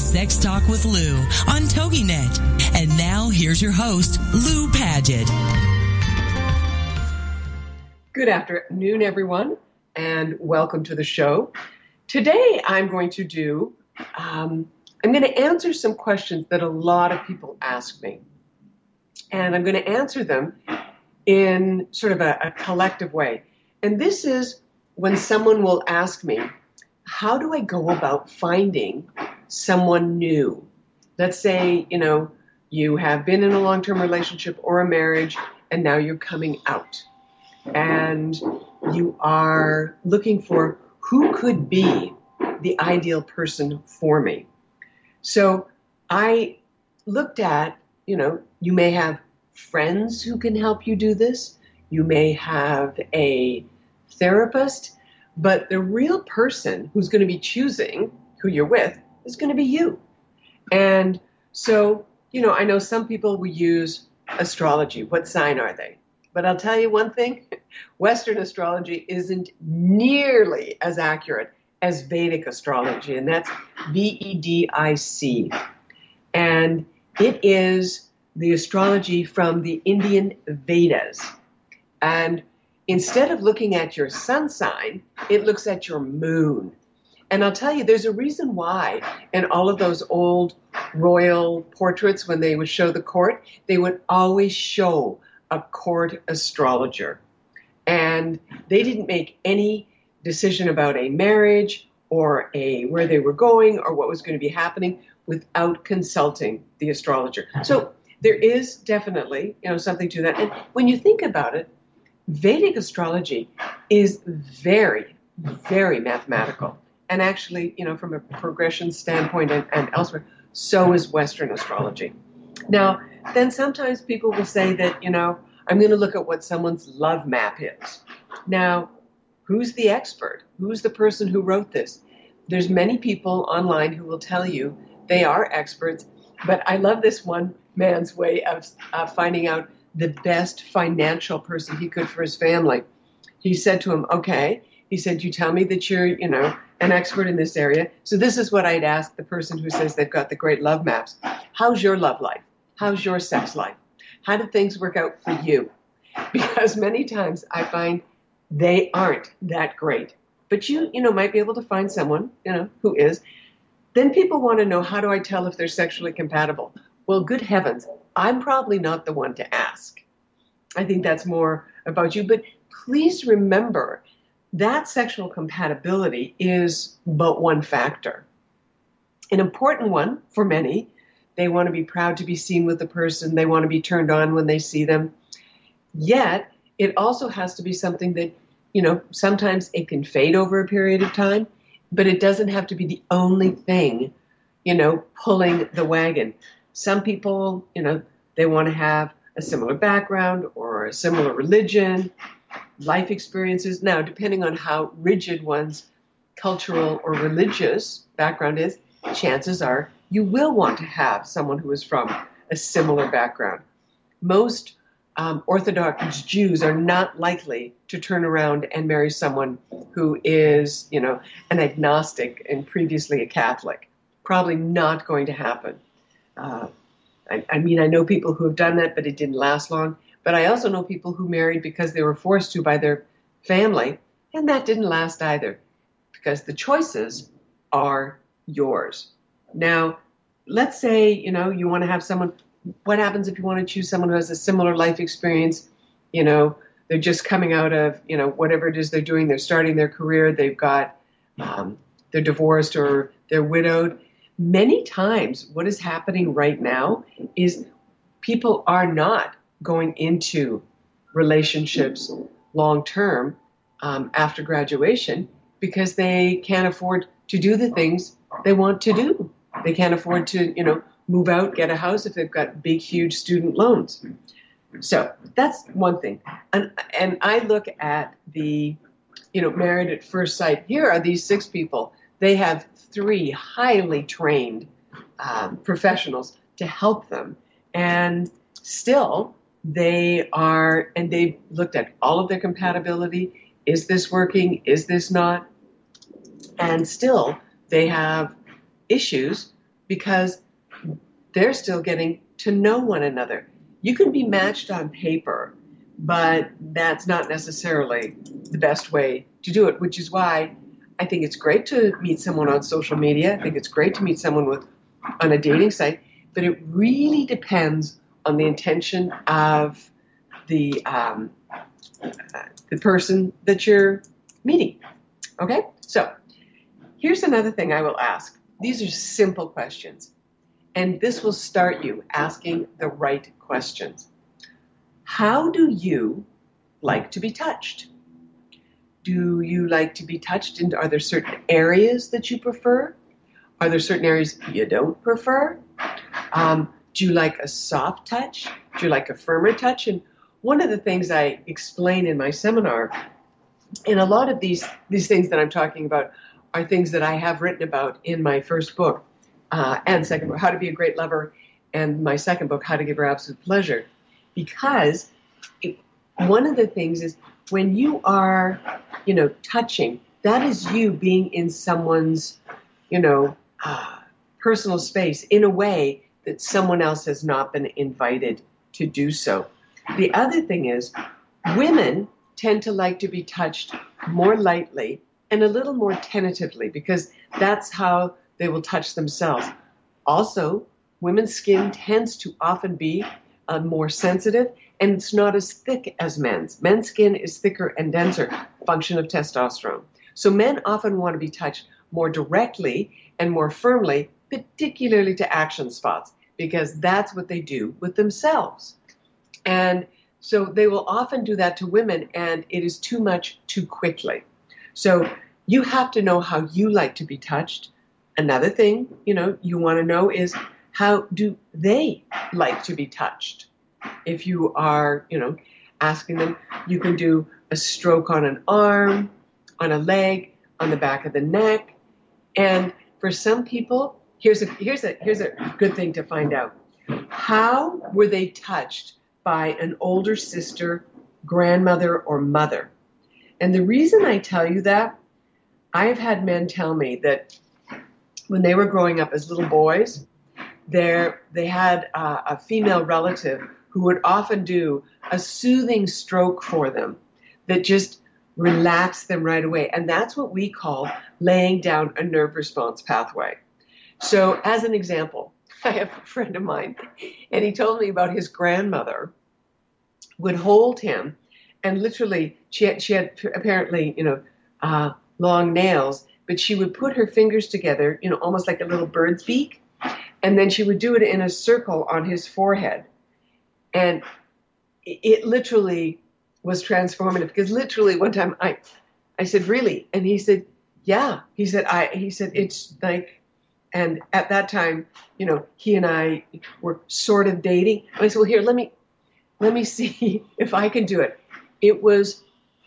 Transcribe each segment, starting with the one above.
Sex Talk with Lou on TogiNet. And now here's your host, Lou Paget. Good afternoon, everyone, and welcome to the show. Today I'm going to do, um, I'm going to answer some questions that a lot of people ask me. And I'm going to answer them in sort of a, a collective way. And this is when someone will ask me, how do I go about finding someone new? Let's say, you know, you have been in a long term relationship or a marriage and now you're coming out and you are looking for who could be the ideal person for me. So I looked at, you know, you may have friends who can help you do this, you may have a therapist, but the real person who's going to be choosing who you're with is going to be you. And so, you know, I know some people will use astrology. What sign are they? But I'll tell you one thing Western astrology isn't nearly as accurate as Vedic astrology, and that's V E D I C. And it is the astrology from the Indian Vedas. And instead of looking at your sun sign, it looks at your moon. And I'll tell you, there's a reason why in all of those old royal portraits, when they would show the court, they would always show a court astrologer. And they didn't make any decision about a marriage or a where they were going or what was going to be happening without consulting the astrologer. So there is definitely, you know, something to that. And when you think about it, Vedic astrology is very, very mathematical. And actually, you know, from a progression standpoint and, and elsewhere, so is Western astrology. Now, then sometimes people will say that, you know, I'm going to look at what someone's love map is. Now, who's the expert? Who's the person who wrote this? There's many people online who will tell you they are experts, but I love this one man's way of uh, finding out the best financial person he could for his family. He said to him, "Okay." He said, "You tell me that you're, you know, an expert in this area. So this is what I'd ask the person who says they've got the great love maps. How's your love life? How's your sex life? How do things work out for you? Because many times I find they aren't that great. But you, you know, might be able to find someone, you know, who is. Then people want to know how do I tell if they're sexually compatible? Well, good heavens, I'm probably not the one to ask. I think that's more about you. But please remember that sexual compatibility is but one factor. An important one for many. They want to be proud to be seen with the person, they want to be turned on when they see them. Yet, it also has to be something that, you know, sometimes it can fade over a period of time, but it doesn't have to be the only thing, you know, pulling the wagon. Some people, you know, they want to have a similar background or a similar religion life experiences. Now, depending on how rigid one's cultural or religious background is, chances are you will want to have someone who is from a similar background. Most um, Orthodox Jews are not likely to turn around and marry someone who is, you know, an agnostic and previously a Catholic. Probably not going to happen. Uh, I, I mean, I know people who have done that, but it didn't last long. But I also know people who married because they were forced to by their family, and that didn't last either because the choices are yours. Now, let's say, you know, you want to have someone, what happens if you want to choose someone who has a similar life experience? You know, they're just coming out of, you know, whatever it is they're doing, they're starting their career, they've got, um, they're divorced or they're widowed. Many times, what is happening right now is people are not going into relationships long term um, after graduation because they can't afford to do the things they want to do. They can't afford to, you know, move out, get a house if they've got big, huge student loans. So that's one thing. And, and I look at the, you know, married at first sight. Here are these six people. They have three highly trained um, professionals to help them. And still, they are, and they've looked at all of their compatibility. Is this working? Is this not? And still, they have issues because they're still getting to know one another. You can be matched on paper, but that's not necessarily the best way to do it, which is why I think it's great to meet someone on social media. I think it's great to meet someone with on a dating site, but it really depends on the intention of the um, the person that you're meeting. Okay, so here's another thing I will ask. These are simple questions, and this will start you asking the right questions. How do you like to be touched? Do you like to be touched? And are there certain areas that you prefer? Are there certain areas you don't prefer? Um, do you like a soft touch? Do you like a firmer touch? And one of the things I explain in my seminar, and a lot of these these things that I'm talking about are things that I have written about in my first book uh, and second book, How to Be a Great Lover, and my second book, How to Give Her Absolute Pleasure, because it, one of the things is when you are, you know, touching, that is you being in someone's, you know, uh, personal space in a way that someone else has not been invited to do so. The other thing is, women tend to like to be touched more lightly and a little more tentatively because that's how they will touch themselves. Also, women's skin tends to often be uh, more sensitive and it's not as thick as men's. Men's skin is thicker and denser, function of testosterone. So men often want to be touched more directly and more firmly, particularly to action spots because that's what they do with themselves. And so they will often do that to women, and it is too much too quickly. So you have to know how you like to be touched. Another thing, you know, you want to know is how do they like to be touched? If you are, you know, asking them, you can do a stroke on an arm, on a leg, on the back of the neck. And for some people, here's a here's a here's a good thing to find out. How were they touched by an older sister, grandmother, or mother? And the reason I tell you that, I've had men tell me that when they were growing up as little boys, there they had a female relative who would often do a soothing stroke for them that just relaxed them right away. And that's what we call laying down a nerve response pathway. So, as an example, I have a friend of mine, and he told me about his grandmother would hold him, and literally, she had, she had apparently, you know, uh, long nails, but she would put her fingers together, you know, almost like a little bird's beak, and then she would do it in a circle on his forehead. And it literally was transformative because literally one time I, I said, really? And he said, yeah. He said, I, he said, it's like and at that time, you know, he and I were sort of dating. I said, well, here, let me, let me see if I can do it. It was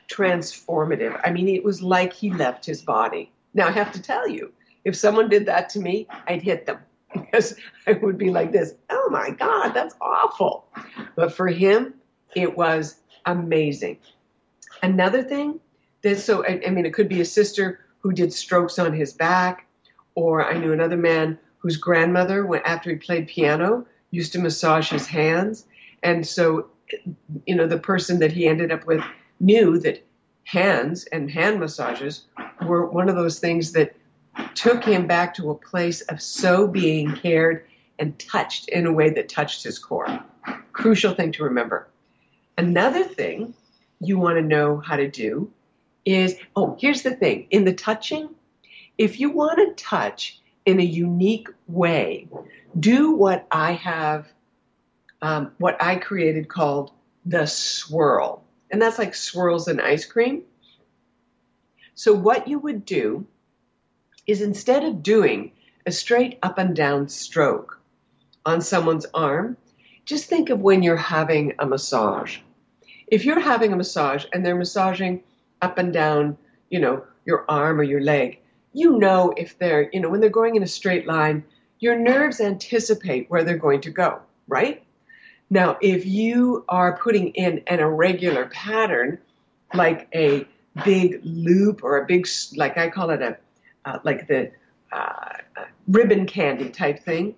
transformative. I mean, it was like he left his body. Now, I have to tell you, if someone did that to me, I'd hit them because I would be like this, oh my God, that's awful. But for him, it was amazing. Another thing that, so, I, I mean, it could be a sister who did strokes on his back or I knew another man whose grandmother, after he played piano, used to massage his hands. And so, you know, the person that he ended up with knew that hands and hand massages were one of those things that took him back to a place of so being cared and touched in a way that touched his core. Crucial thing to remember. Another thing you want to know how to do is oh, here's the thing in the touching, if you want to touch in a unique way, do what I have, um, what I created called the swirl. And that's like swirls in ice cream. So, what you would do is instead of doing a straight up and down stroke on someone's arm, just think of when you're having a massage. If you're having a massage and they're massaging up and down, you know, your arm or your leg, you know if they're, you know, when they're going in a straight line, your nerves anticipate where they're going to go, right? Now, if you are putting in an irregular pattern, like a big loop or a big, like I call it a, uh, like the uh, ribbon candy type thing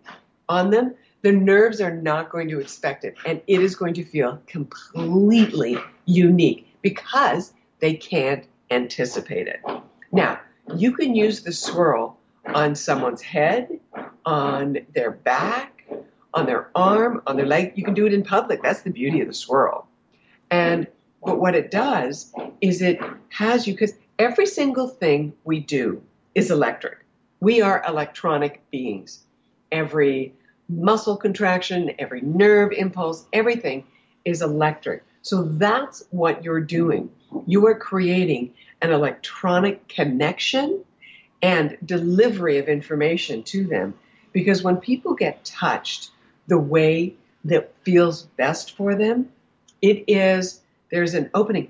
on them, the nerves are not going to expect it. And it is going to feel completely unique because they can't anticipate it. Now, you can use the swirl on someone's head, on their back, on their arm, on their leg. You can do it in public. That's the beauty of the swirl. And but what it does is it has you because every single thing we do is electric. We are electronic beings. Every muscle contraction, every nerve impulse, everything is electric. So that's what you're doing. You are creating an electronic connection and delivery of information to them. Because when people get touched the way that feels best for them, it is, there's an opening.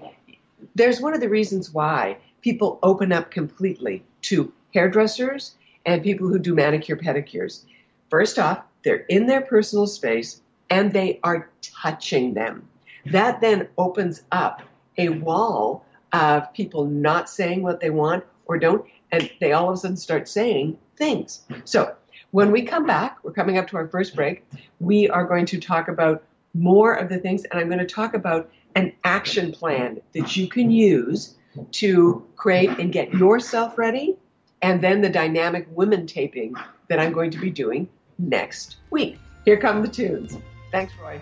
There's one of the reasons why people open up completely to hairdressers and people who do manicure pedicures. First off, they're in their personal space and they are touching them. That then opens up a wall of people not saying what they want or don't, and they all of a sudden start saying things. So when we come back, we're coming up to our first break, we are going to talk about more of the things, and I'm going to talk about an action plan that you can use to create and get yourself ready and then the dynamic women taping that I'm going to be doing next week. Here come the tunes. Thanks, Roy.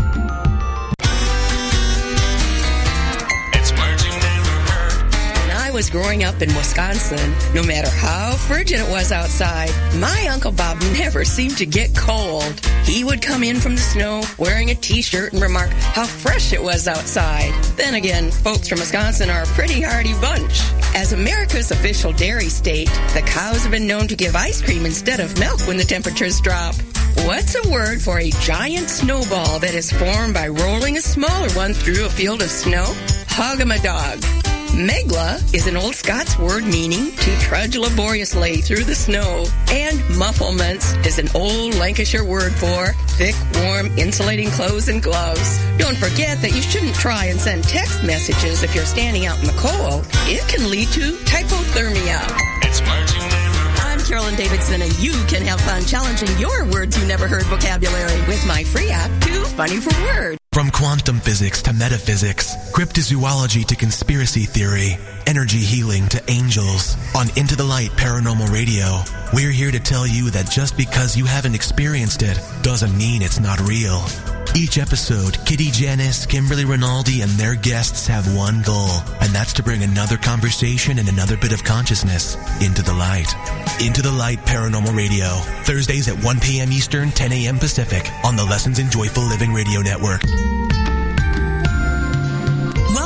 was growing up in Wisconsin, no matter how frigid it was outside, my Uncle Bob never seemed to get cold. He would come in from the snow wearing a t-shirt and remark how fresh it was outside. Then again, folks from Wisconsin are a pretty hardy bunch. As America's official dairy state, the cows have been known to give ice cream instead of milk when the temperatures drop. What's a word for a giant snowball that is formed by rolling a smaller one through a field of snow? Hug 'em a dog. Megla is an old Scots word meaning to trudge laboriously through the snow. And mufflements is an old Lancashire word for thick, warm, insulating clothes and gloves. Don't forget that you shouldn't try and send text messages if you're standing out in the cold. It can lead to hypothermia. It's I'm Carolyn Davidson, and you can have fun challenging your words you never heard vocabulary with my free app, Too Funny for Words. From quantum physics to metaphysics, cryptozoology to conspiracy theory, energy healing to angels, on Into the Light Paranormal Radio, we're here to tell you that just because you haven't experienced it doesn't mean it's not real. Each episode, Kitty Janice, Kimberly Rinaldi, and their guests have one goal, and that's to bring another conversation and another bit of consciousness into the light. Into the Light Paranormal Radio, Thursdays at 1 p.m. Eastern, 10 a.m. Pacific, on the Lessons in Joyful Living Radio Network.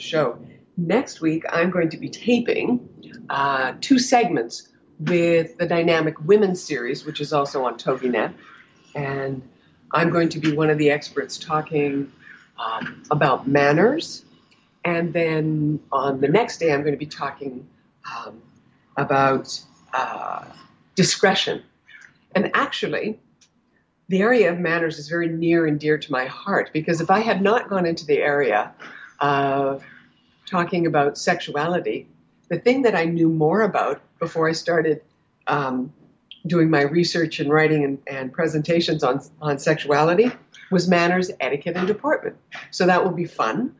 Show. Next week, I'm going to be taping uh, two segments with the Dynamic Women series, which is also on TogiNet. And I'm going to be one of the experts talking um, about manners. And then on the next day, I'm going to be talking um, about uh, discretion. And actually, the area of manners is very near and dear to my heart because if I had not gone into the area of talking about sexuality, the thing that I knew more about before I started um, doing my research and writing and, and, presentations on, on sexuality was manners, etiquette, and deportment. So that will be fun.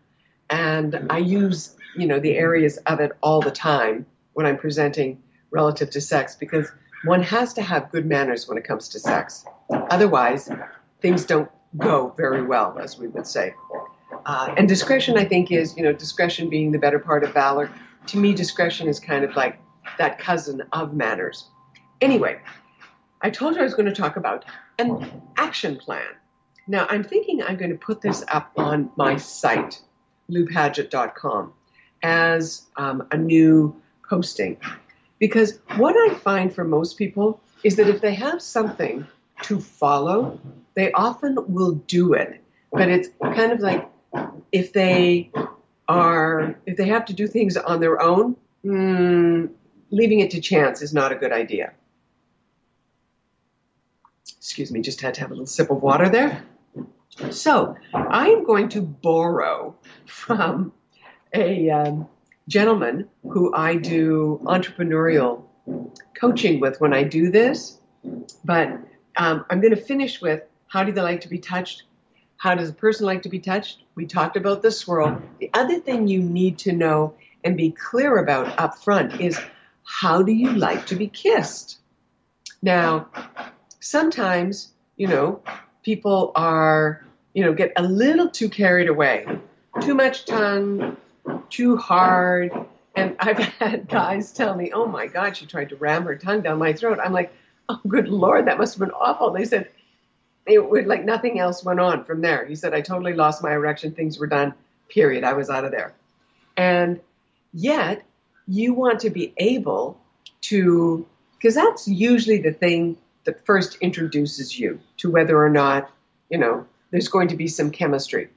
And I use, you know, the areas of it all the time when I'm presenting relative to sex because one has to have good manners when it comes to sex. Otherwise, things don't go very well, as we would say. Uh, and discretion, I think, is, you know, discretion being the better part of valor. To me, discretion is kind of like that cousin of manners. Anyway, I told you I was going to talk about an action plan. Now, I'm thinking I'm going to put this up on my site, loupaget.com, as um, a new posting. Because what I find for most people is that if they have something to follow, they often will do it. But it's kind of like if they are, if they have to do things on their own, mm, leaving it to chance is not a good idea. Excuse me, just had to have a little sip of water there. So, I am going to borrow from a um, gentleman who I do entrepreneurial coaching with when I do this. But um, I'm going to finish with how do they like to be touched? How does a person like to be touched? We talked about the swirl. The other thing you need to know and be clear about up front is how do you like to be kissed? Now, sometimes, you know, people are, you know, get a little too carried away. Too much tongue, too hard. And I've had guys tell me, oh my God, she tried to ram her tongue down my throat. I'm like, oh, good Lord, that must have been awful. They said, it would like nothing else went on from there. He said, I totally lost my erection. Things were done. Period. I was out of there. And yet, you want to be able to, because that's usually the thing that first introduces you to whether or not, you know, there's going to be some chemistry.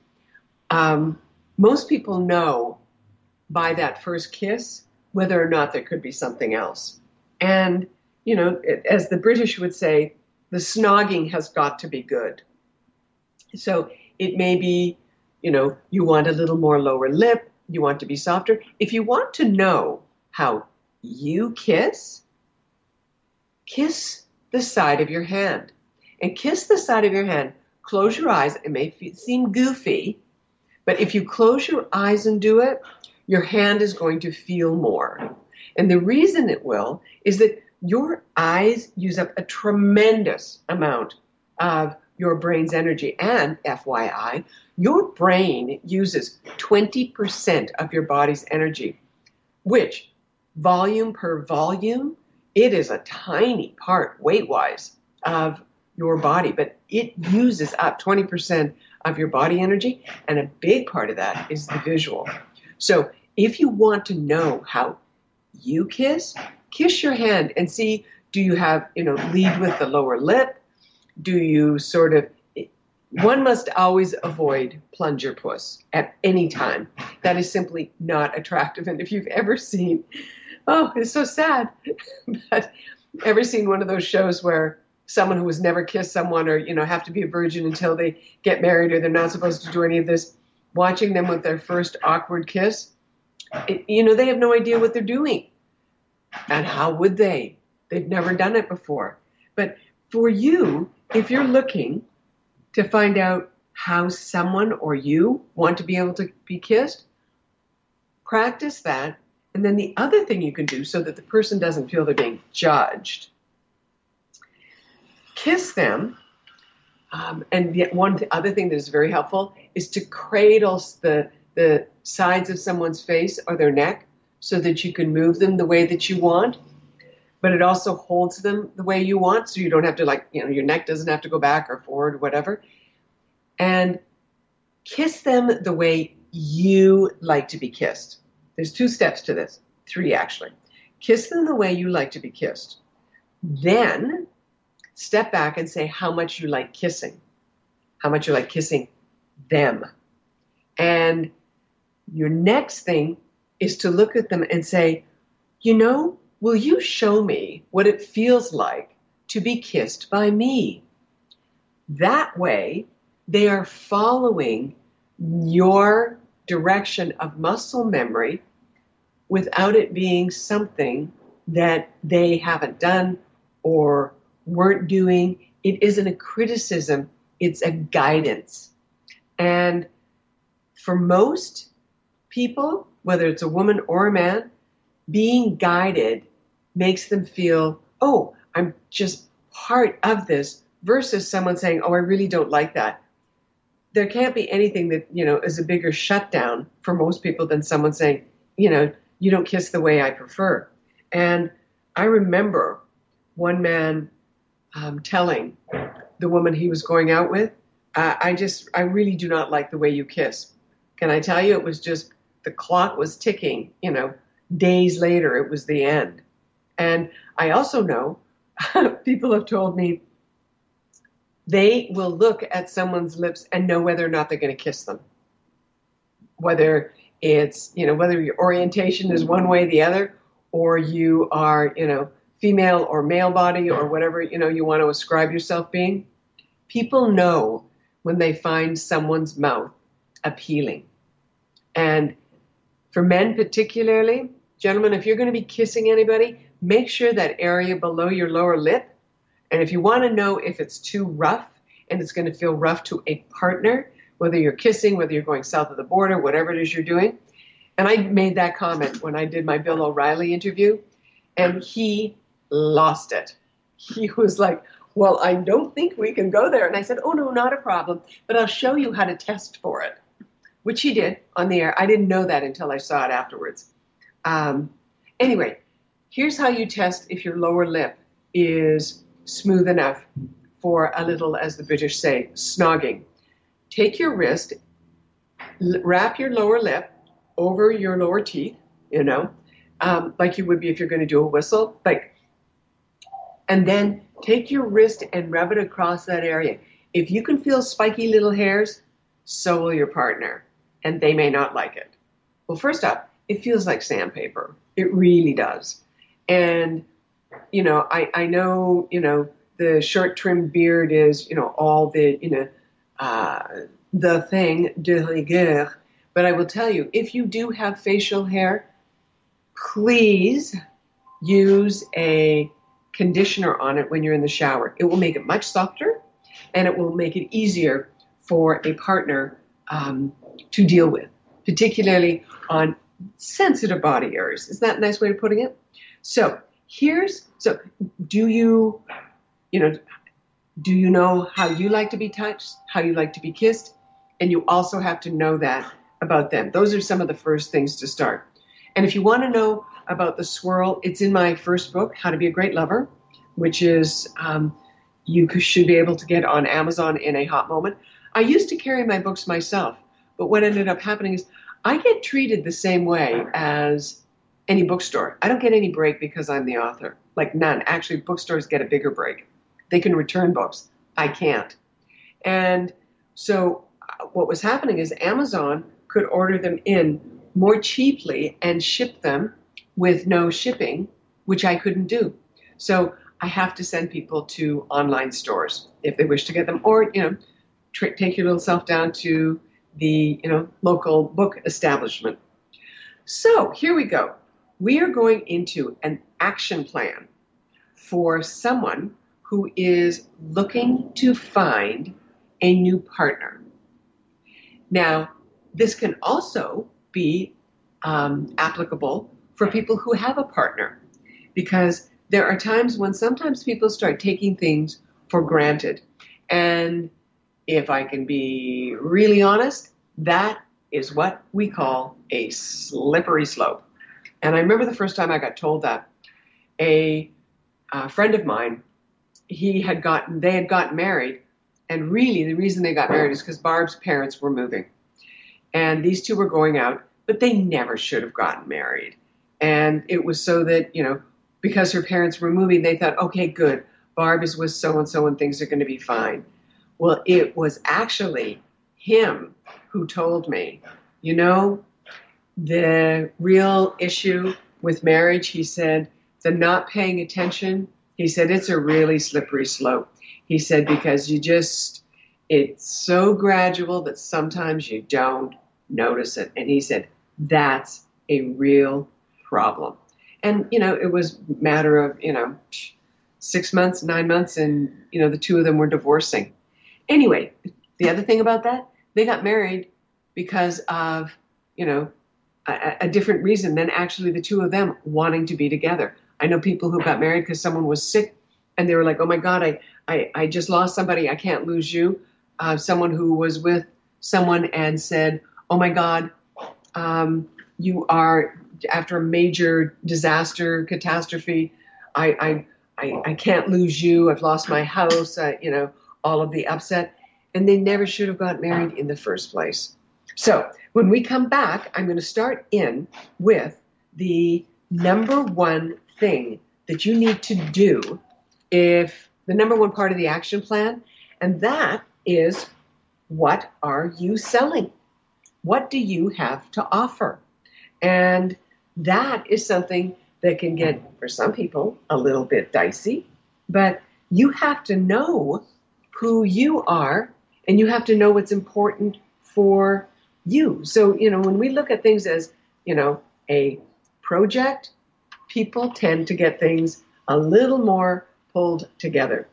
Um, most people know by that first kiss whether or not there could be something else. And, you know, as the British would say, the snogging has got to be good. So it may be, you know, you want a little more lower lip, you want to be softer. If you want to know how you kiss, kiss the side of your hand. And kiss the side of your hand. Close your eyes. It may seem goofy, but if you close your eyes and do it, your hand is going to feel more. And the reason it will is that your eyes use up a tremendous amount of your brain's energy. And FYI, your brain uses 20% of your body's energy, which volume per volume, it is a tiny part weight wise of your body, but it uses up 20% of your body energy. And a big part of that is the visual. So if you want to know how you kiss, kiss your hand and see do you have, you know, lead with the lower lip? Do you sort of, one must always avoid plunger puss at any time. That is simply not attractive. And if you've ever seen, oh, it's so sad, but ever seen one of those shows where someone who has never kissed someone or, you know, have to be a virgin until they get married or they're not supposed to do any of this, watching them with their first awkward kiss, it, you know, they have no idea what they're doing. And how would they? They've never done it before. But for you, if you're looking to find out how someone or you want to be able to be kissed, practice that. And then the other thing you can do so that the person doesn't feel they're being judged, kiss them. Um, and the one other thing that is very helpful is to cradle the the sides of someone's face or their neck so that you can move them the way that you want. But it also holds them the way you want, so you don't have to, like, you know, your neck doesn't have to go back or forward or whatever. And kiss them the way you like to be kissed. There's two steps to this, three actually. Kiss them the way you like to be kissed. Then step back and say how much you like kissing, how much you like kissing them. And your next thing is to look at them and say, you know, will you show me what it feels like to be kissed by me? That way, they are following your direction of muscle memory without it being something that they haven't done or weren't doing. It isn't a criticism, it's a guidance. And for most people, whether it's a woman or a man, being guided makes them feel, oh, I'm just part of this, versus someone saying, oh, I really don't like that. There can't be anything that, you know, is a bigger shutdown for most people than someone saying, you know, you don't kiss the way I prefer. And I remember one man um, telling the woman he was going out with, I just, I really do not like the way you kiss. Can I tell you, it was just, the clock was ticking, you know, days later, it was the end. And I also know people have told me they will look at someone's lips and know whether or not they're going to kiss them. Whether it's, you know, whether your orientation is one way or the other, or you are, you know, female or male body or whatever, you know, you want to ascribe yourself being. People know when they find someone's mouth appealing. And for men particularly, gentlemen, if you're going to be kissing anybody, make sure that area below your lower lip. And if you want to know if it's too rough and it's going to feel rough to a partner, whether you're kissing, whether you're going south of the border, whatever it is you're doing. And I made that comment when I did my Bill O'Reilly interview, and he lost it. He was like, Well, I don't think we can go there. And I said, Oh, no, not a problem, but I'll show you how to test for it which he did on the air. I didn't know that until I saw it afterwards. Um, anyway, here's how you test if your lower lip is smooth enough for a little, as the British say, snogging. Take your wrist, wrap your lower lip over your lower teeth, you know, um, like you would be if you're going to do a whistle, like, and then take your wrist and rub it across that area. If you can feel spiky little hairs, so will your partner and they may not like it. Well, first up, it feels like sandpaper. It really does. And, you know, I, I know, you know, the short trimmed beard is, you know, all the, you know, uh, the thing de rigueur. But I will tell you, if you do have facial hair, please use a conditioner on it when you're in the shower. It will make it much softer and it will make it easier for a partner um, to deal with, particularly on sensitive body areas. Is that a nice way of putting it? So here's so do you you know do you know how you like to be touched, how you like to be kissed, and you also have to know that about them. Those are some of the first things to start. And if you want to know about the swirl, it's in my first book, How to Be a Great Lover, which is um, you should be able to get on Amazon in a hot moment. I used to carry my books myself, but what ended up happening is I get treated the same way as any bookstore. I don't get any break because I'm the author. Like none. Actually, bookstores get a bigger break. They can return books. I can't. And so uh, what was happening is Amazon could order them in more cheaply and ship them with no shipping, which I couldn't do. So I have to send people to online stores if they wish to get them, or you know, tr- take your little self down to the you know local book establishment. So here we go. We are going into an action plan for someone who is looking to find a new partner. Now, this can also be um, applicable for people who have a partner because there are times when sometimes people start taking things for granted. And if I can be really honest, that is what we call a slippery slope. And I remember the first time I got told that a, a friend of mine, he had gotten, they had gotten married, and really the reason they got married is because Barb's parents were moving, and these two were going out, but they never should have gotten married. And it was so that you know, because her parents were moving, they thought, okay, good, Barb is with so and so, and things are going to be fine. Well, it was actually him who told me, you know, the real issue with marriage, he said, the not paying attention, he said, it's a really slippery slope. He said, because you just, it's so gradual that sometimes you don't notice it. And he said, that's a real problem. And, you know, it was matter of, you know, six months, nine months, and, you know, the two of them were divorcing. Anyway, the other thing about that, they got married because of, you know, a, a, different reason than actually the two of them wanting to be together. I know people who got married because someone was sick and they were like, oh my God, I, I, I just lost somebody. I can't lose you. Uh, someone who was with someone and said, oh my God, um, you are, after a major disaster, catastrophe, I, I, I, I can't lose you. I've lost my house, you know, all of the upset. And they never should have got married in the first place. So when we come back, I'm going to start in with the number one thing that you need to do if the number one part of the action plan, and that is what are you selling? What do you have to offer? And that is something that can get, for some people, a little bit dicey, but you have to know who you are and you have to know what's important for you. So, you know, when we look at things as, you know, a project, people tend to get things a little more pulled together.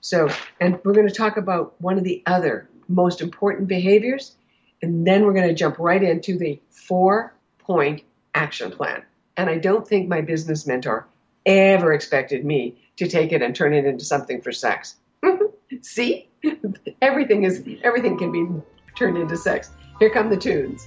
So, and we're going to talk about one of the other most important behaviors, and then we're going to jump right into the four point action plan. And I don't think my business mentor ever expected me to take it and turn it into something for sex. See? everything is everything can be turned into sex. Here come the tunes.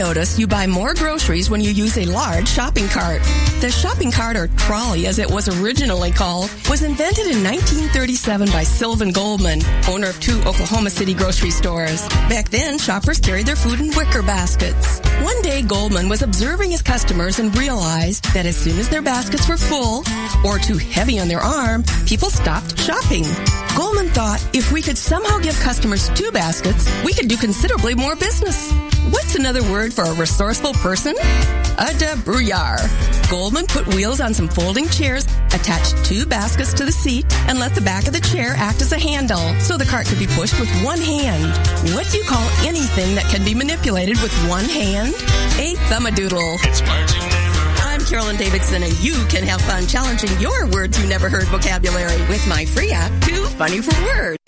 notice you buy more groceries when you use a large shopping cart. The shopping cart, or trolley as it was originally called, was invented in 1937 by Sylvan Goldman, owner of two Oklahoma City grocery stores. Back then, shoppers carried their food in wicker baskets. One day, Goldman was observing his customers and realized that as soon as their baskets were full or too heavy on their arm, people stopped shopping. Goldman thought if we could somehow give customers two baskets, we could do considerably more business. What's another word for a resourceful person? A debrouillard. Goldman put wheels on some folding chairs, attached two baskets to the seat, and let the back of the chair act as a handle so the cart could be pushed with one hand. What do you call anything that can be manipulated with one hand? A thumbadoodle. It's I'm Carolyn Davidson, and you can have fun challenging your words you never heard vocabulary with my free app, Too Funny for Words.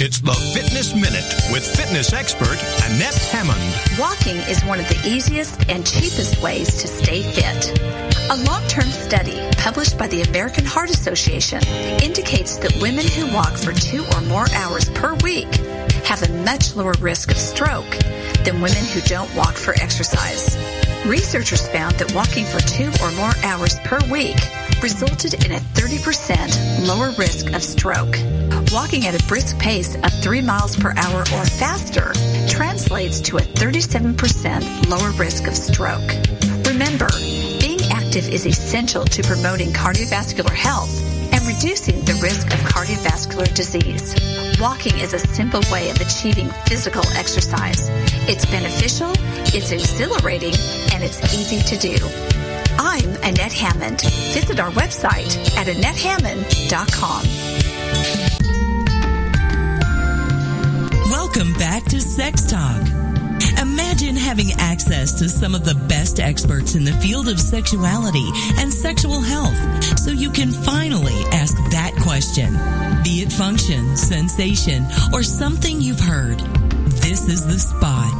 It's the Fitness Minute with fitness expert Annette Hammond. Walking is one of the easiest and cheapest ways to stay fit. A long-term study published by the American Heart Association indicates that women who walk for two or more hours per week have a much lower risk of stroke than women who don't walk for exercise. Researchers found that walking for two or more hours per week resulted in a 30% lower risk of stroke. Walking at a brisk pace of 3 miles per hour or faster translates to a 37% lower risk of stroke. Remember, being active is essential to promoting cardiovascular health reducing the risk of cardiovascular disease. Walking is a simple way of achieving physical exercise. It's beneficial, it's exhilarating, and it's easy to do. I'm Annette Hammond. Visit our website at AnnetteHammond.com. Welcome back to Sex Talk. Imagine having access to some of the best experts in the field of sexuality and sexual health so you can finally ask that question. Be it function, sensation, or something you've heard. This is the spot.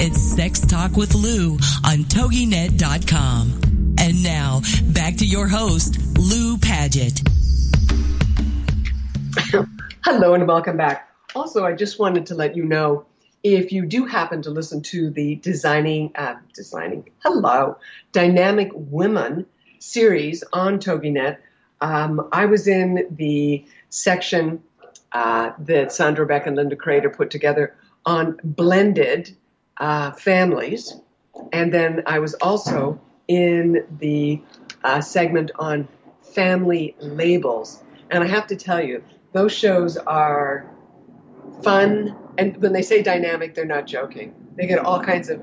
It's Sex Talk with Lou on TogiNet.com. And now, back to your host, Lou Paget. Hello and welcome back. Also, I just wanted to let you know if you do happen to listen to the designing, uh, designing, hello, dynamic women series on TogiNet, um, I was in the section uh, that Sandra Beck and Linda Crater put together on blended uh, families, and then I was also in the uh, segment on family labels. And I have to tell you, those shows are fun. And when they say dynamic, they're not joking. They get all kinds of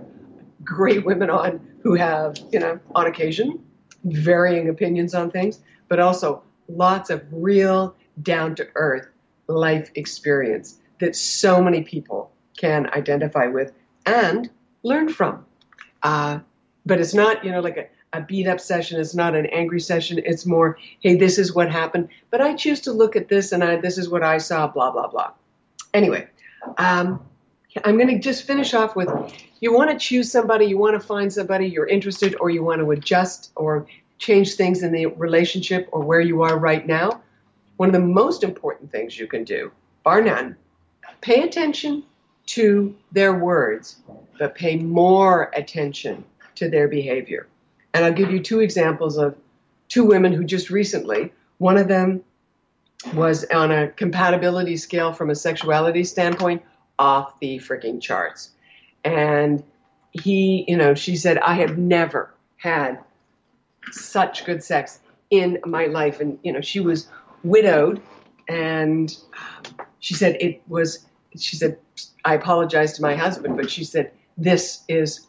great women on who have, you know, on occasion, varying opinions on things, but also lots of real down to earth life experience that so many people can identify with and learn from. Uh, but it's not, you know, like a, a beat up session. It's not an angry session. It's more, hey, this is what happened, but I choose to look at this and I, this is what I saw, blah, blah, blah. Anyway, um, I'm going to just finish off with you want to choose somebody, you want to find somebody you're interested, or you want to adjust or change things in the relationship or where you are right now. One of the most important things you can do, bar none, pay attention to their words, but pay more attention to their behavior. And I'll give you two examples of two women who just recently, one of them was on a compatibility scale from a sexuality standpoint off the freaking charts. And he, you know, she said, I have never had such good sex in my life. And, you know, she was widowed and she said it was, she said, I apologized to my husband, but she said, this is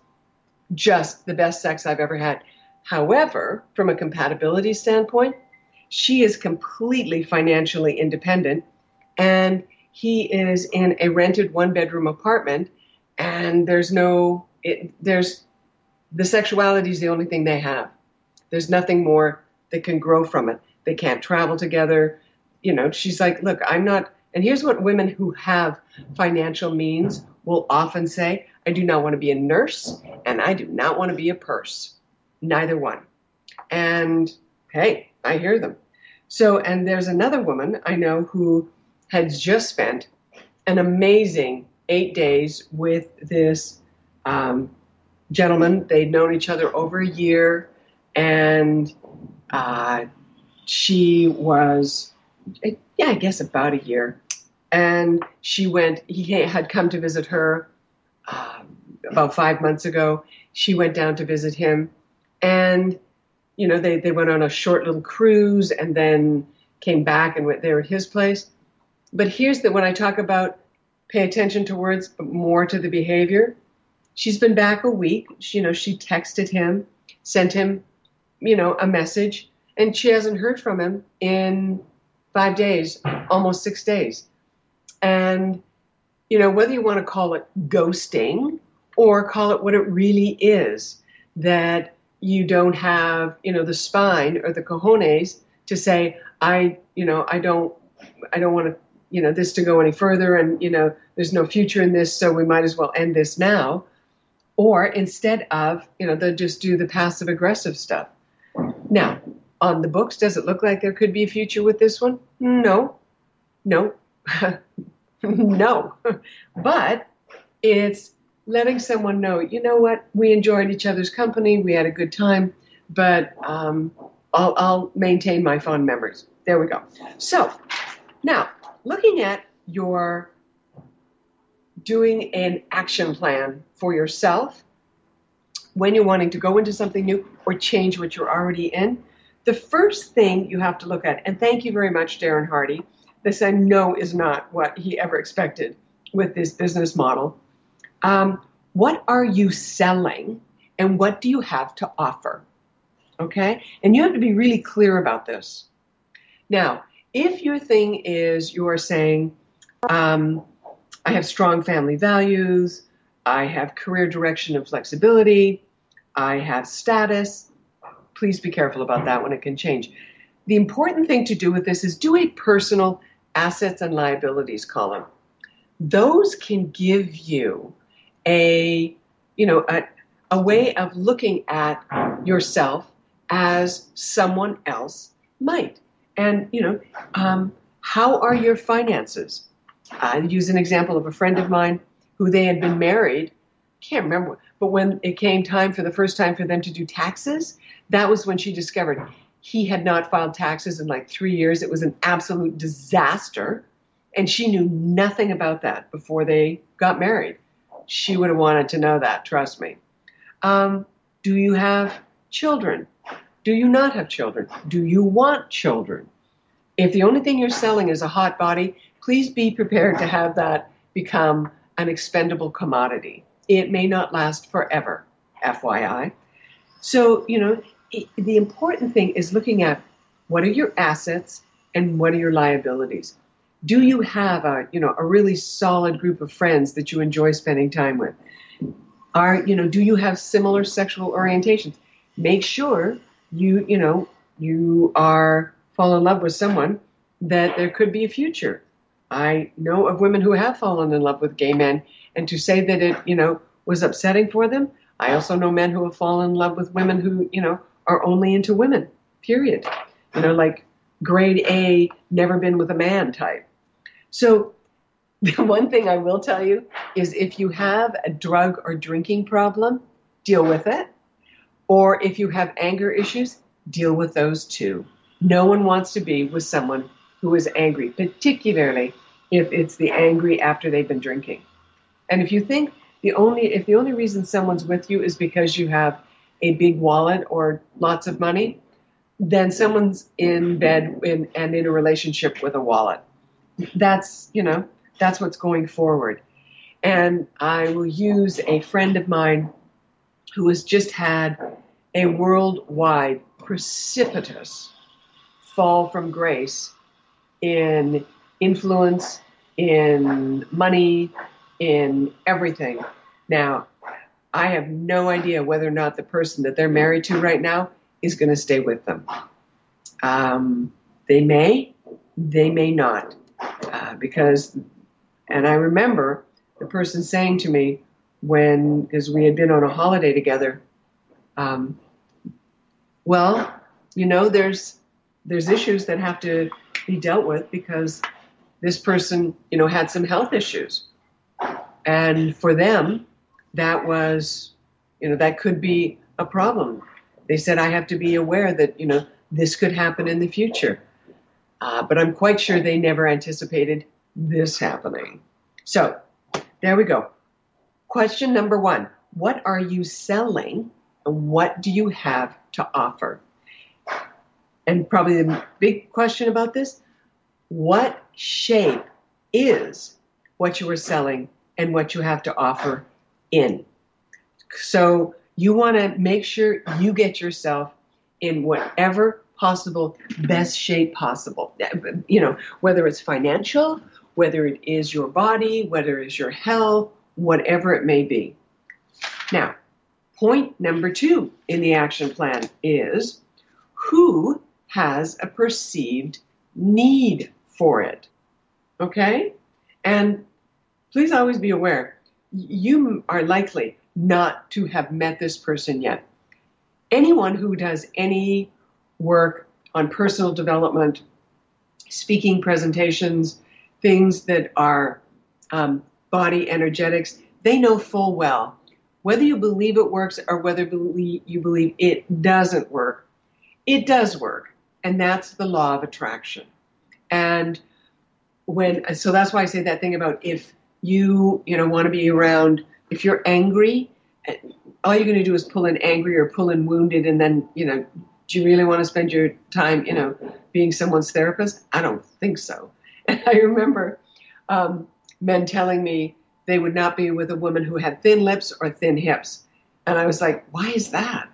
just the best sex I've ever had. However, from a compatibility standpoint, she is completely financially independent and he is in a rented one bedroom apartment and there's no it, there's the sexuality is the only thing they have. There's nothing more that can grow from it. They can't travel together. You know she's like look i'm not and here's what women who have financial means will often say i do not want to be a nurse and i do not want to be a purse. Neither one. And hey i hear them so, and there's another woman I know who had just spent an amazing eight days with this um, gentleman. They'd known each other over a year, and uh, she was, yeah, I guess about a year. And she went, he had come to visit her uh, about five months ago. She went down to visit him, and you know, they, they went on a short little cruise and then came back and went there at his place. But here's the when I talk about pay attention to words, but more to the behavior. She's been back a week. She, you know, she texted him, sent him, you know, a message, and she hasn't heard from him in five days, almost six days. And, you know, whether you want to call it ghosting or call it what it really is, that you don't have, you know, the spine or the cojones to say, I, you know, I don't, I don't want to, you know, this to go any further, and you know, there's no future in this, so we might as well end this now. Or instead of, you know, they'll just do the passive aggressive stuff. Now, on the books, does it look like there could be a future with this one? No, no, no. but it's letting someone know, you know what, we enjoyed each other's company, we had a good time, but um, I'll, I'll maintain my fond memories. There we go. So now, looking at your doing an action plan for yourself when you're wanting to go into something new or change what you're already in, the first thing you have to look at, and thank you very much, Darren Hardy. This I know is not what he ever expected with this business model um, what are you selling and what do you have to offer? Okay? And you have to be really clear about this. Now, if your thing is you are saying, um, I have strong family values, I have career direction and flexibility, I have status, please be careful about that when it can change. The important thing to do with this is do a personal assets and liabilities column. Those can give you a, you know, a, a way of looking at yourself as someone else might. And, you know, um, how are your finances? I use an example of a friend of mine who they had been married, can't remember, but when it came time for the first time for them to do taxes, that was when she discovered he had not filed taxes in like three years. It was an absolute disaster. And she knew nothing about that before they got married. She would have wanted to know that, trust me. Um, do you have children? Do you not have children? Do you want children? If the only thing you're selling is a hot body, please be prepared to have that become an expendable commodity. It may not last forever, FYI. So, you know, the important thing is looking at what are your assets and what are your liabilities. Do you have a, you know, a really solid group of friends that you enjoy spending time with? Are, you know, do you have similar sexual orientations? Make sure you, you know, you are fall in love with someone that there could be a future. I know of women who have fallen in love with gay men, and to say that it, you know, was upsetting for them. I also know men who have fallen in love with women who, you know, are only into women. Period. You know, like grade A, never been with a man type. So, the one thing I will tell you is if you have a drug or drinking problem, deal with it. Or if you have anger issues, deal with those too. No one wants to be with someone who is angry, particularly if it's the angry after they've been drinking. And if you think the only if the only reason someone's with you is because you have a big wallet or lots of money, then someone's in bed in, and in a relationship with a wallet. That's, you know, that's what's going forward. And I will use a friend of mine who has just had a worldwide precipitous fall from grace in influence, in money, in everything. Now, I have no idea whether or not the person that they're married to right now is going to stay with them. Um, they may, they may not, uh, because, and I remember the person saying to me when, because we had been on a holiday together, um, well, you know, there's there's issues that have to be dealt with because this person, you know, had some health issues, and for them, that was, you know, that could be a problem. They said, I have to be aware that, you know, this could happen in the future. Uh, but I'm quite sure they never anticipated this happening. So there we go. Question number one What are you selling and what do you have to offer? And probably the big question about this what shape is what you are selling and what you have to offer in. So you want to make sure you get yourself in whatever possible best shape possible. You know, whether it's financial, whether it is your body, whether it's your health, whatever it may be. Now, point number two in the action plan is who has a perceived need for it? Okay? And please always be aware you are likely not to have met this person yet. Anyone who does any work on personal development, speaking presentations, things that are um, body energetics, they know full well whether you believe it works or whether you believe it doesn't work, it does work. And that's the law of attraction. And when, so that's why I say that thing about if you, you know, want to be around, if you're angry, all you're going to do is pull in angry or pull in wounded, and then, you know, do you really want to spend your time, you know, being someone's therapist? I don't think so. And I remember um, men telling me they would not be with a woman who had thin lips or thin hips. And I was like, why is that?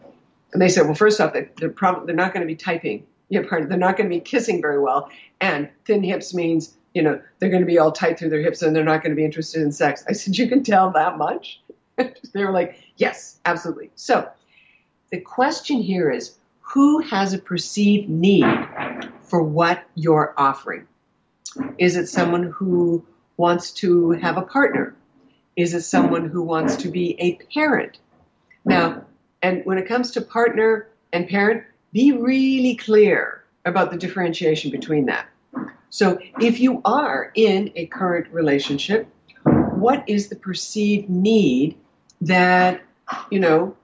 And they said, well, first off, they, they're probably they're not going to be typing. You know, they're not going to be kissing very well, and thin hips means you know they're going to be all tight through their hips and they're not going to be interested in sex. I said, you can tell that much. they were like, yes, absolutely. So the question here is, who has a perceived need for what you're offering? Is it someone who wants to have a partner? Is it someone who wants to be a parent? Now, and when it comes to partner and parent, be really clear about the differentiation between that. So, if you are in a current relationship, what is the perceived need that, you know,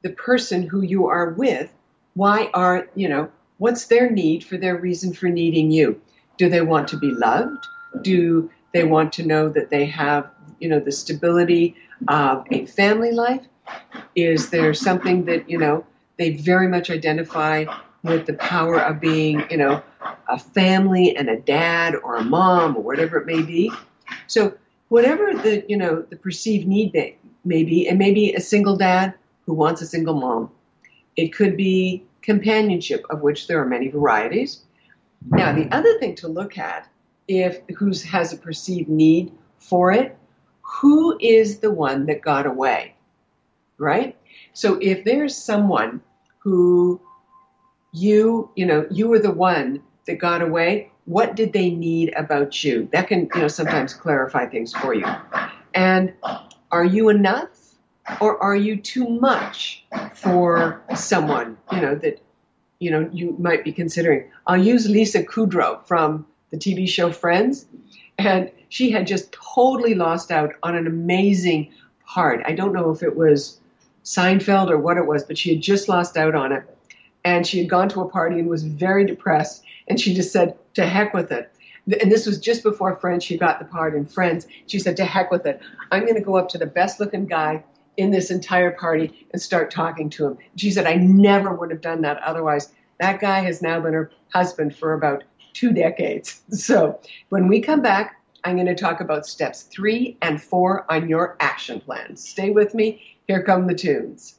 the person who you are with, why are, you know, what's their need for their reason for needing you? Do they want to be loved? Do they want to know that they have, you know, the stability of a family life? Is there something that, you know, they very much identify with the power of being, you know, a family and a dad or a mom or whatever it may be? So whatever the, you know, the perceived need may, may be, it may be a single dad who wants a single mom. It could be companionship, of which there are many varieties. Now, the other thing to look at, if who has a perceived need for it, who is the one that got away, right? So if there's someone who you, you know, you were the one that got away, what did they need about you? That can, you know, sometimes clarify things for you. And are you enough or are you too much for someone, you know, that you know you might be considering. I'll use Lisa Kudrow from the TV show Friends, and she had just totally lost out on an amazing part. I don't know if it was Seinfeld or what it was, but she had just lost out on it. And she had gone to a party and was very depressed, and she just said, "To heck with it." And this was just before Friends. She got the part in Friends. She said, "To heck with it. I'm going to go up to the best-looking guy in this entire party and start talking to him. She said, I never would have done that otherwise. That guy has now been her husband for about two decades. So when we come back, I'm going to talk about steps three and four on your action plan. Stay with me. Here come the tunes.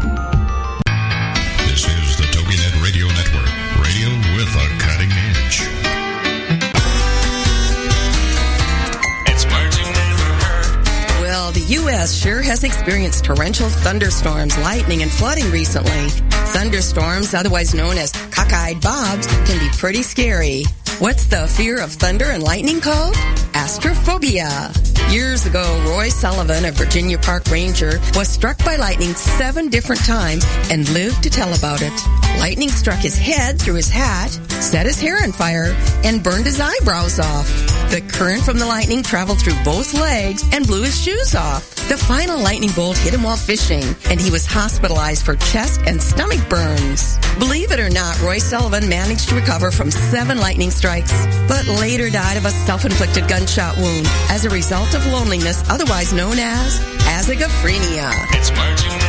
the U.S. sure has experienced torrential thunderstorms, lightning, and flooding recently. Thunderstorms, otherwise known as cockeyed bobs, can be pretty scary. What's the fear of thunder and lightning called? Astrophobia. Years ago, Roy Sullivan, a Virginia Park Ranger, was struck by lightning seven different times and lived to tell about it. Lightning struck his head through his hat, set his hair on fire, and burned his eyebrows off. The current from the lightning traveled through both legs and blew his shoes off. The final lightning bolt hit him while fishing, and he was hospitalized for chest and stomach burns. Believe it or not, Roy Sullivan managed to recover from seven lightning strikes, but later died of a self-inflicted gunshot wound as a result of loneliness, otherwise known as azagophrenia. It's marching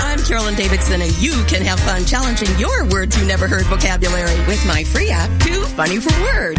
I'm Carolyn Davidson, and you can have fun challenging your words you never heard vocabulary with my free app, Too Funny for Word.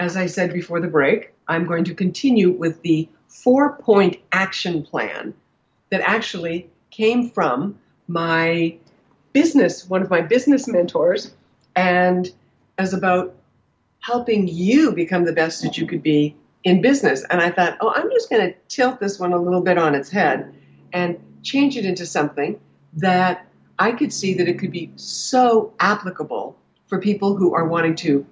As I said before the break, I'm going to continue with the four point action plan that actually came from my business, one of my business mentors and as about helping you become the best that you could be in business. And I thought, oh, I'm just going to tilt this one a little bit on its head and change it into something that I could see that it could be so applicable for people who are wanting to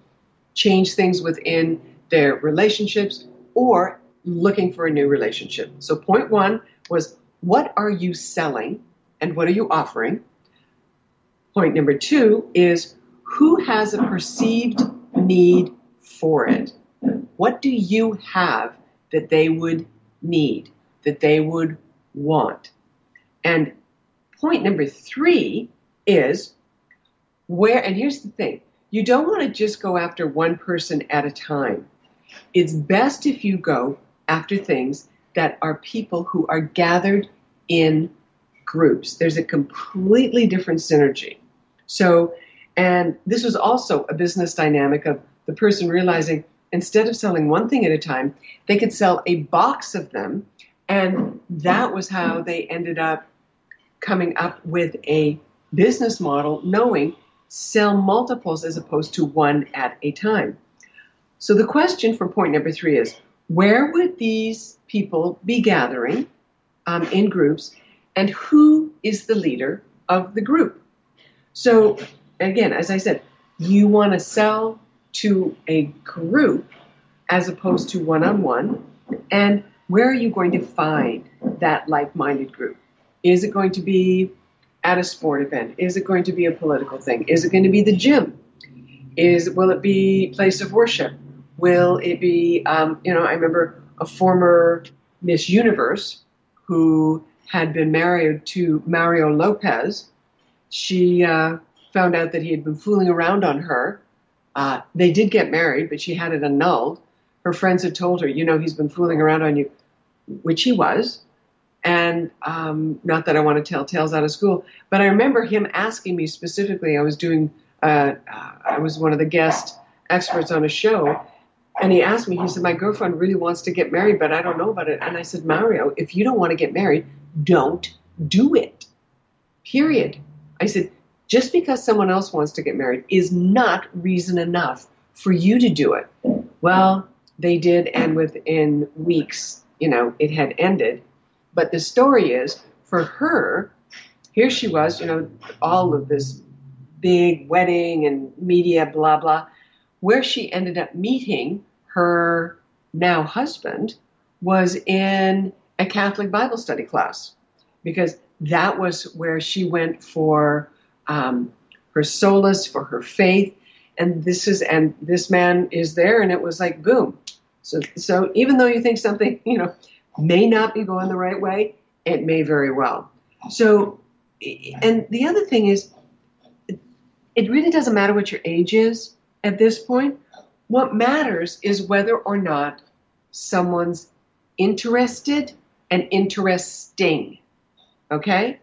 change things within their relationships or looking for a new relationship. So, point one was what are you selling and what are you offering? Point number two is who has a perceived need for it? What do you have that they would need, that they would want? And point number three is where, and here's the thing you don't want to just go after one person at a time. It's best if you go after things that are people who are gathered in groups. There's a completely different synergy. So, and this was also a business dynamic of the person realizing instead of selling one thing at a time, they could sell a box of them. And that was how they ended up coming up with a business model, knowing sell multiples as opposed to one at a time. So the question for point number three is where would these people be gathering um, in groups and who is the leader of the group? So, again, as I said, you want to sell to a group as opposed to one on one. And where are you going to find that like minded group? Is it going to be at a sport event? Is it going to be a political thing? Is it going to be the gym? Is will it be place of worship? Will it be? Um, you know, I remember a former Miss Universe who had been married to Mario Lopez. She uh, found out that he had been fooling around on her. Uh, they did get married, but she had it annulled. Her friends had told her, you know, he's been fooling around on you, which he was. And um, not that I want to tell tales out of school, but I remember him asking me specifically. I was doing, uh, I was one of the guest experts on a show, and he asked me. He said, "My girlfriend really wants to get married, but I don't know about it." And I said, "Mario, if you don't want to get married, don't do it. Period." I said, "Just because someone else wants to get married is not reason enough for you to do it." Well, they did, and within weeks, you know, it had ended. But the story is for her, here she was, you know, all of this big wedding and media, blah, blah. Where she ended up meeting her now husband was in a Catholic Bible study class because that was where she went for um, her solace, for her faith. And this is, and this man is there, and it was like boom. So, so even though you think something, you know, may not be going the right way, it may very well. So, and the other thing is, it really doesn't matter what your age is at this point. What matters is whether or not someone's interested and interesting. Okay?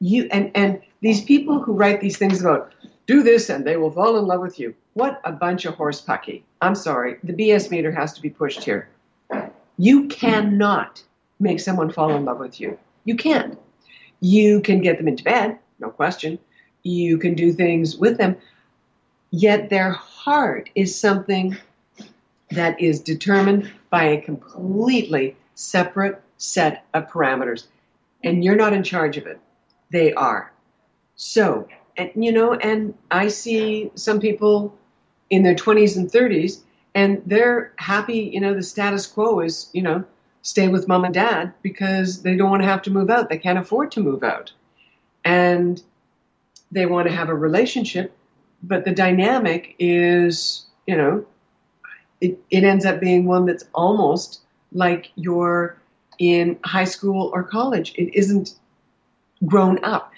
You and and these people who write these things about do this and they will fall in love with you. What a bunch of horse pucky. I'm sorry. The BS meter has to be pushed here. You cannot make someone fall in love with you. You can't. You can get them into bed, no question. You can do things with them. Yet their heart is something that is determined by a completely separate set of parameters. And you're not in charge of it. They are. So, and you know, and I see some people in their 20s and 30s and they're happy, you know, the status quo is, you know, stay with mom and dad because they don't want to have to move out. They can't afford to move out. And they want to have a relationship, but the dynamic is, you know, it, it ends up being one that's almost like you're in high school or college. It isn't grown up.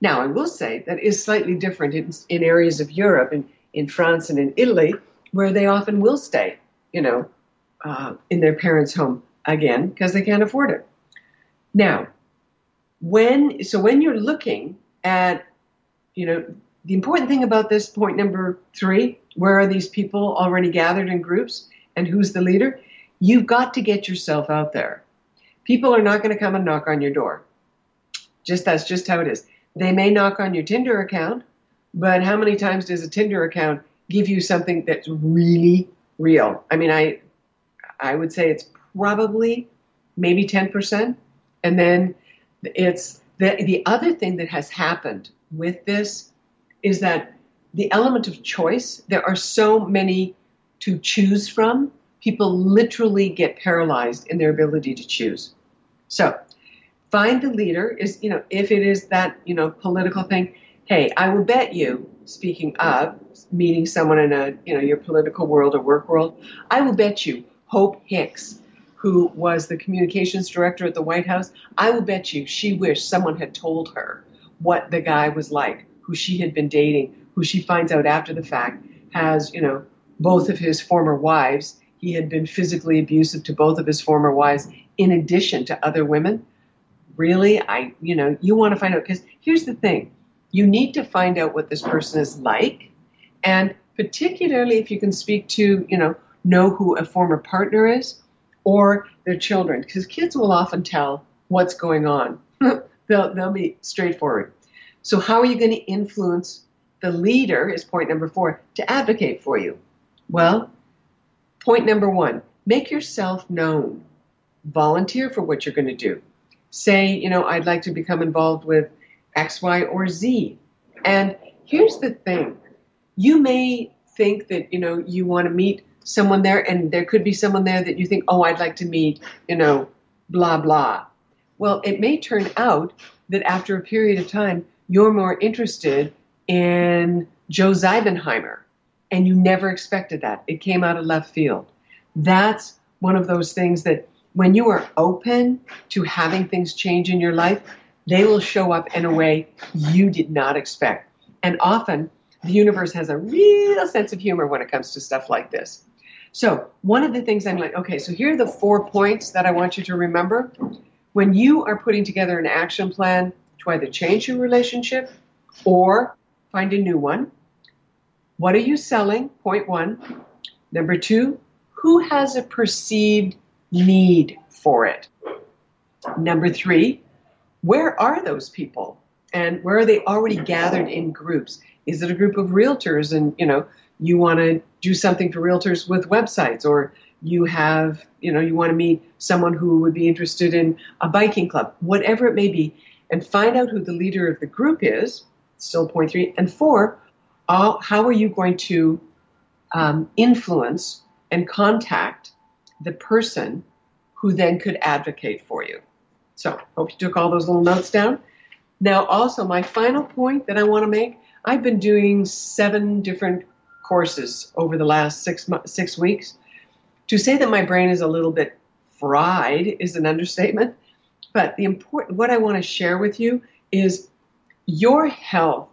Now, I will say that is slightly different in, in areas of Europe and in France and in Italy where they often will stay, you know, uh, in their parents' home again because they can't afford it. Now, when so when you're looking at, you know, the important thing about this point number three, where are these people already gathered in groups and who's the leader? You've got to get yourself out there. People are not going to come and knock on your door. Just that's just how it is. They may knock on your Tinder account But how many times does a Tinder account give you something that's really real? I mean, I I would say it's probably maybe 10%. And then it's the, the other thing that has happened with this is that the element of choice, there are so many to choose from, people literally get paralyzed in their ability to choose. So find the leader is, you know, if it is that, you know, political thing, hey, I will bet you, speaking of meeting someone in a, you know, your political world or work world, I will bet you Hope Hicks, who was the communications director at the White House, I will bet you she wished someone had told her what the guy was like, who she had been dating, who she finds out after the fact has, you know, both of his former wives. He had been physically abusive to both of his former wives in addition to other women. Really? I, you know, you want to find out because here's the thing. You need to find out what this person is like and particularly if you can speak to, you know, know who a former partner is or their children because kids will often tell what's going on. they'll, they'll be straightforward. So, how are you going to influence the leader? Is point number four to advocate for you. Well, point number one make yourself known. Volunteer for what you're going to do. Say, you know, I'd like to become involved with X, Y, or Z. And here's the thing you may think that, you know, you want to meet someone there, and there could be someone there that you think, oh, I'd like to meet, you know, blah, blah. Well, it may turn out that after a period of time, you're more interested in Joe Zeibenheimer, and you never expected that. It came out of left field. That's one of those things that when you are open to having things change in your life, they will show up in a way you did not expect. And often, the universe has a real sense of humor when it comes to stuff like this. So, one of the things I'm like, okay, so here are the four points that I want you to remember. When you are putting together an action plan to either change your relationship or find a new one, what are you selling? Point one. Number two, who has a perceived need for it? Number three, where are those people? And where are they already gathered in groups? Is it a group of realtors and, you know, you want to do something for realtors with websites or you have, you know, you want to meet someone who would be interested in a biking club, whatever it may be, and find out who the leader of the group is, still point three, and four, how are you going to um, influence and contact the person who then could advocate for you? So, hope you took all those little notes down. Now, also, my final point that I want to make I've been doing seven different courses over the last six six weeks. To say that my brain is a little bit fried is an understatement. But the important, what I want to share with you is your health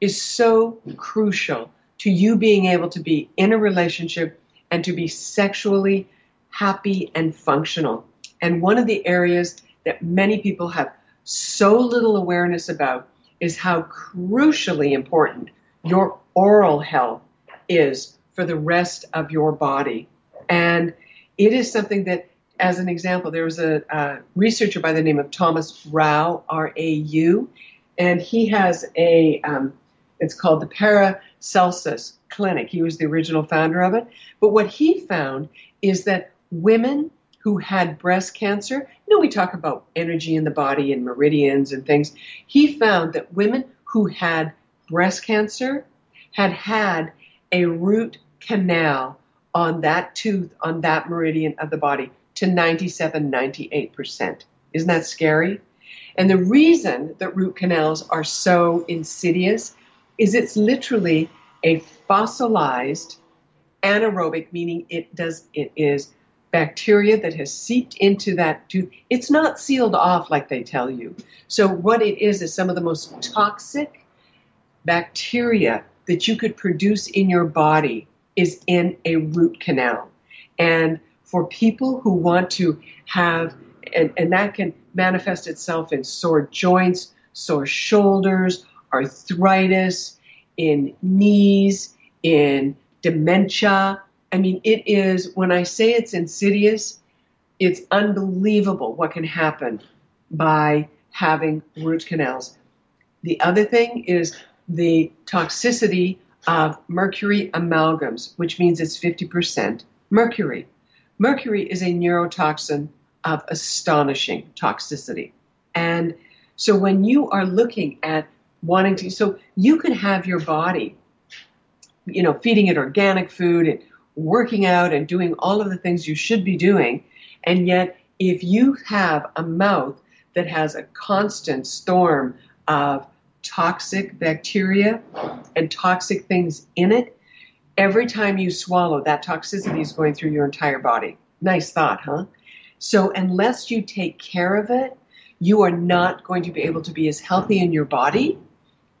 is so crucial to you being able to be in a relationship and to be sexually happy and functional. And one of the areas that many people have so little awareness about is how crucially important your oral health is for the rest of your body. And it is something that, as an example, there was a, researcher by the name of Thomas Rau, R A U, and he has a, um, it's called the Paracelsus Clinic. He was the original founder of it. But what he found is that women who had breast cancer, you know, we talk about energy in the body and meridians and things. He found that women who had breast cancer had had a root canal on that tooth, on that meridian of the body to 97, 98%. Isn't that scary? And the reason that root canals are so insidious is it's literally a fossilized anaerobic, meaning it does it is bacteria that has seeped into that tooth. It's not sealed off like they tell you. So what it is is some of the most toxic bacteria that you could produce in your body is in a root canal. And for people who want to have, and, and that can manifest itself in sore joints, sore shoulders, arthritis, in knees, in dementia. I mean, it is, when I say it's insidious, it's unbelievable what can happen by having root canals. The other thing is the toxicity of mercury amalgams, which means it's 50% mercury. Mercury is a neurotoxin of astonishing toxicity. And so when you are looking at wanting to, so you can have your body, you know, feeding it organic food and working out and doing all of the things you should be doing. And yet, if you have a mouth that has a constant storm of toxic bacteria and toxic things in it, every time you swallow, that toxicity is going through your entire body. Nice thought, huh? So, unless you take care of it, you are not going to be able to be as healthy in your body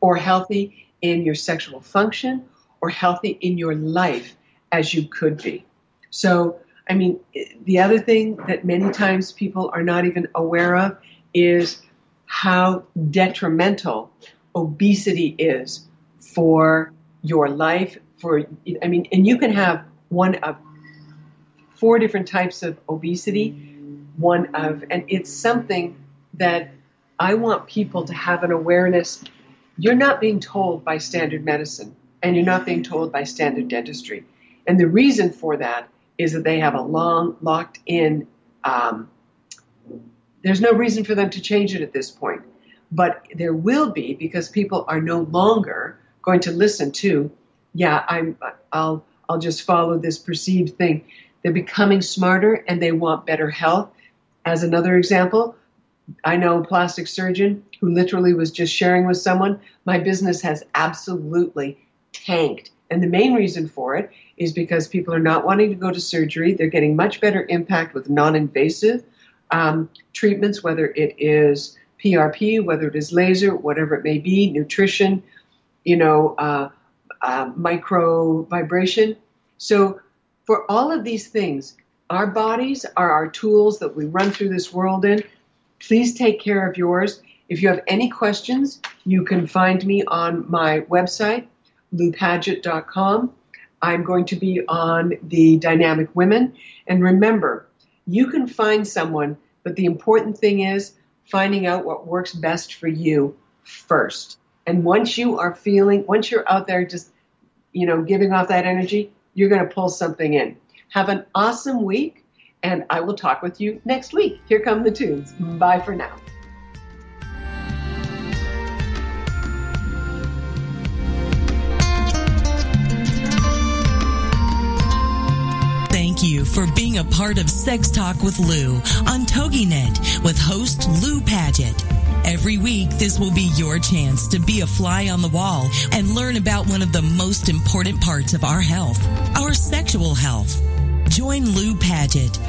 or healthy in your sexual function or healthy in your life as you could be. So, I mean, the other thing that many times people are not even aware of is how detrimental obesity is for your life. For, I mean, and you can have one of four different types of obesity, one of, and it's something that I want people to have an awareness. You're not being told by standard medicine, and you're not being told by standard dentistry. And the reason for that is that they have a long, locked in, um, there's no reason for them to change it at this point. But there will be because people are no longer going to listen to, yeah, I'm, I'll, I'll just follow this perceived thing. They're becoming smarter and they want better health. As another example, I know a plastic surgeon who literally was just sharing with someone, my business has absolutely tanked. And the main reason for it is because people are not wanting to go to surgery. They're getting much better impact with non invasive um, treatments, whether it is PRP, whether it is laser, whatever it may be, nutrition, you know, uh, uh, micro vibration. So, for all of these things, our bodies are our tools that we run through this world in. Please take care of yours. If you have any questions, you can find me on my website, loupaget.com. I'm going to be on the Dynamic Women. And remember, you can find someone, but the important thing is finding out what works best for you first. And once you are feeling, once you're out there just, you know, giving off that energy, you're going to pull something in. Have an awesome week, and I will talk with you next week. Here come the tunes. Bye for now. For being a part of Sex Talk with Lou on TogiNet with host Lou Paget. Every week, this will be your chance to be a fly on the wall and learn about one of the most important parts of our health, our sexual health. Join Lou Paget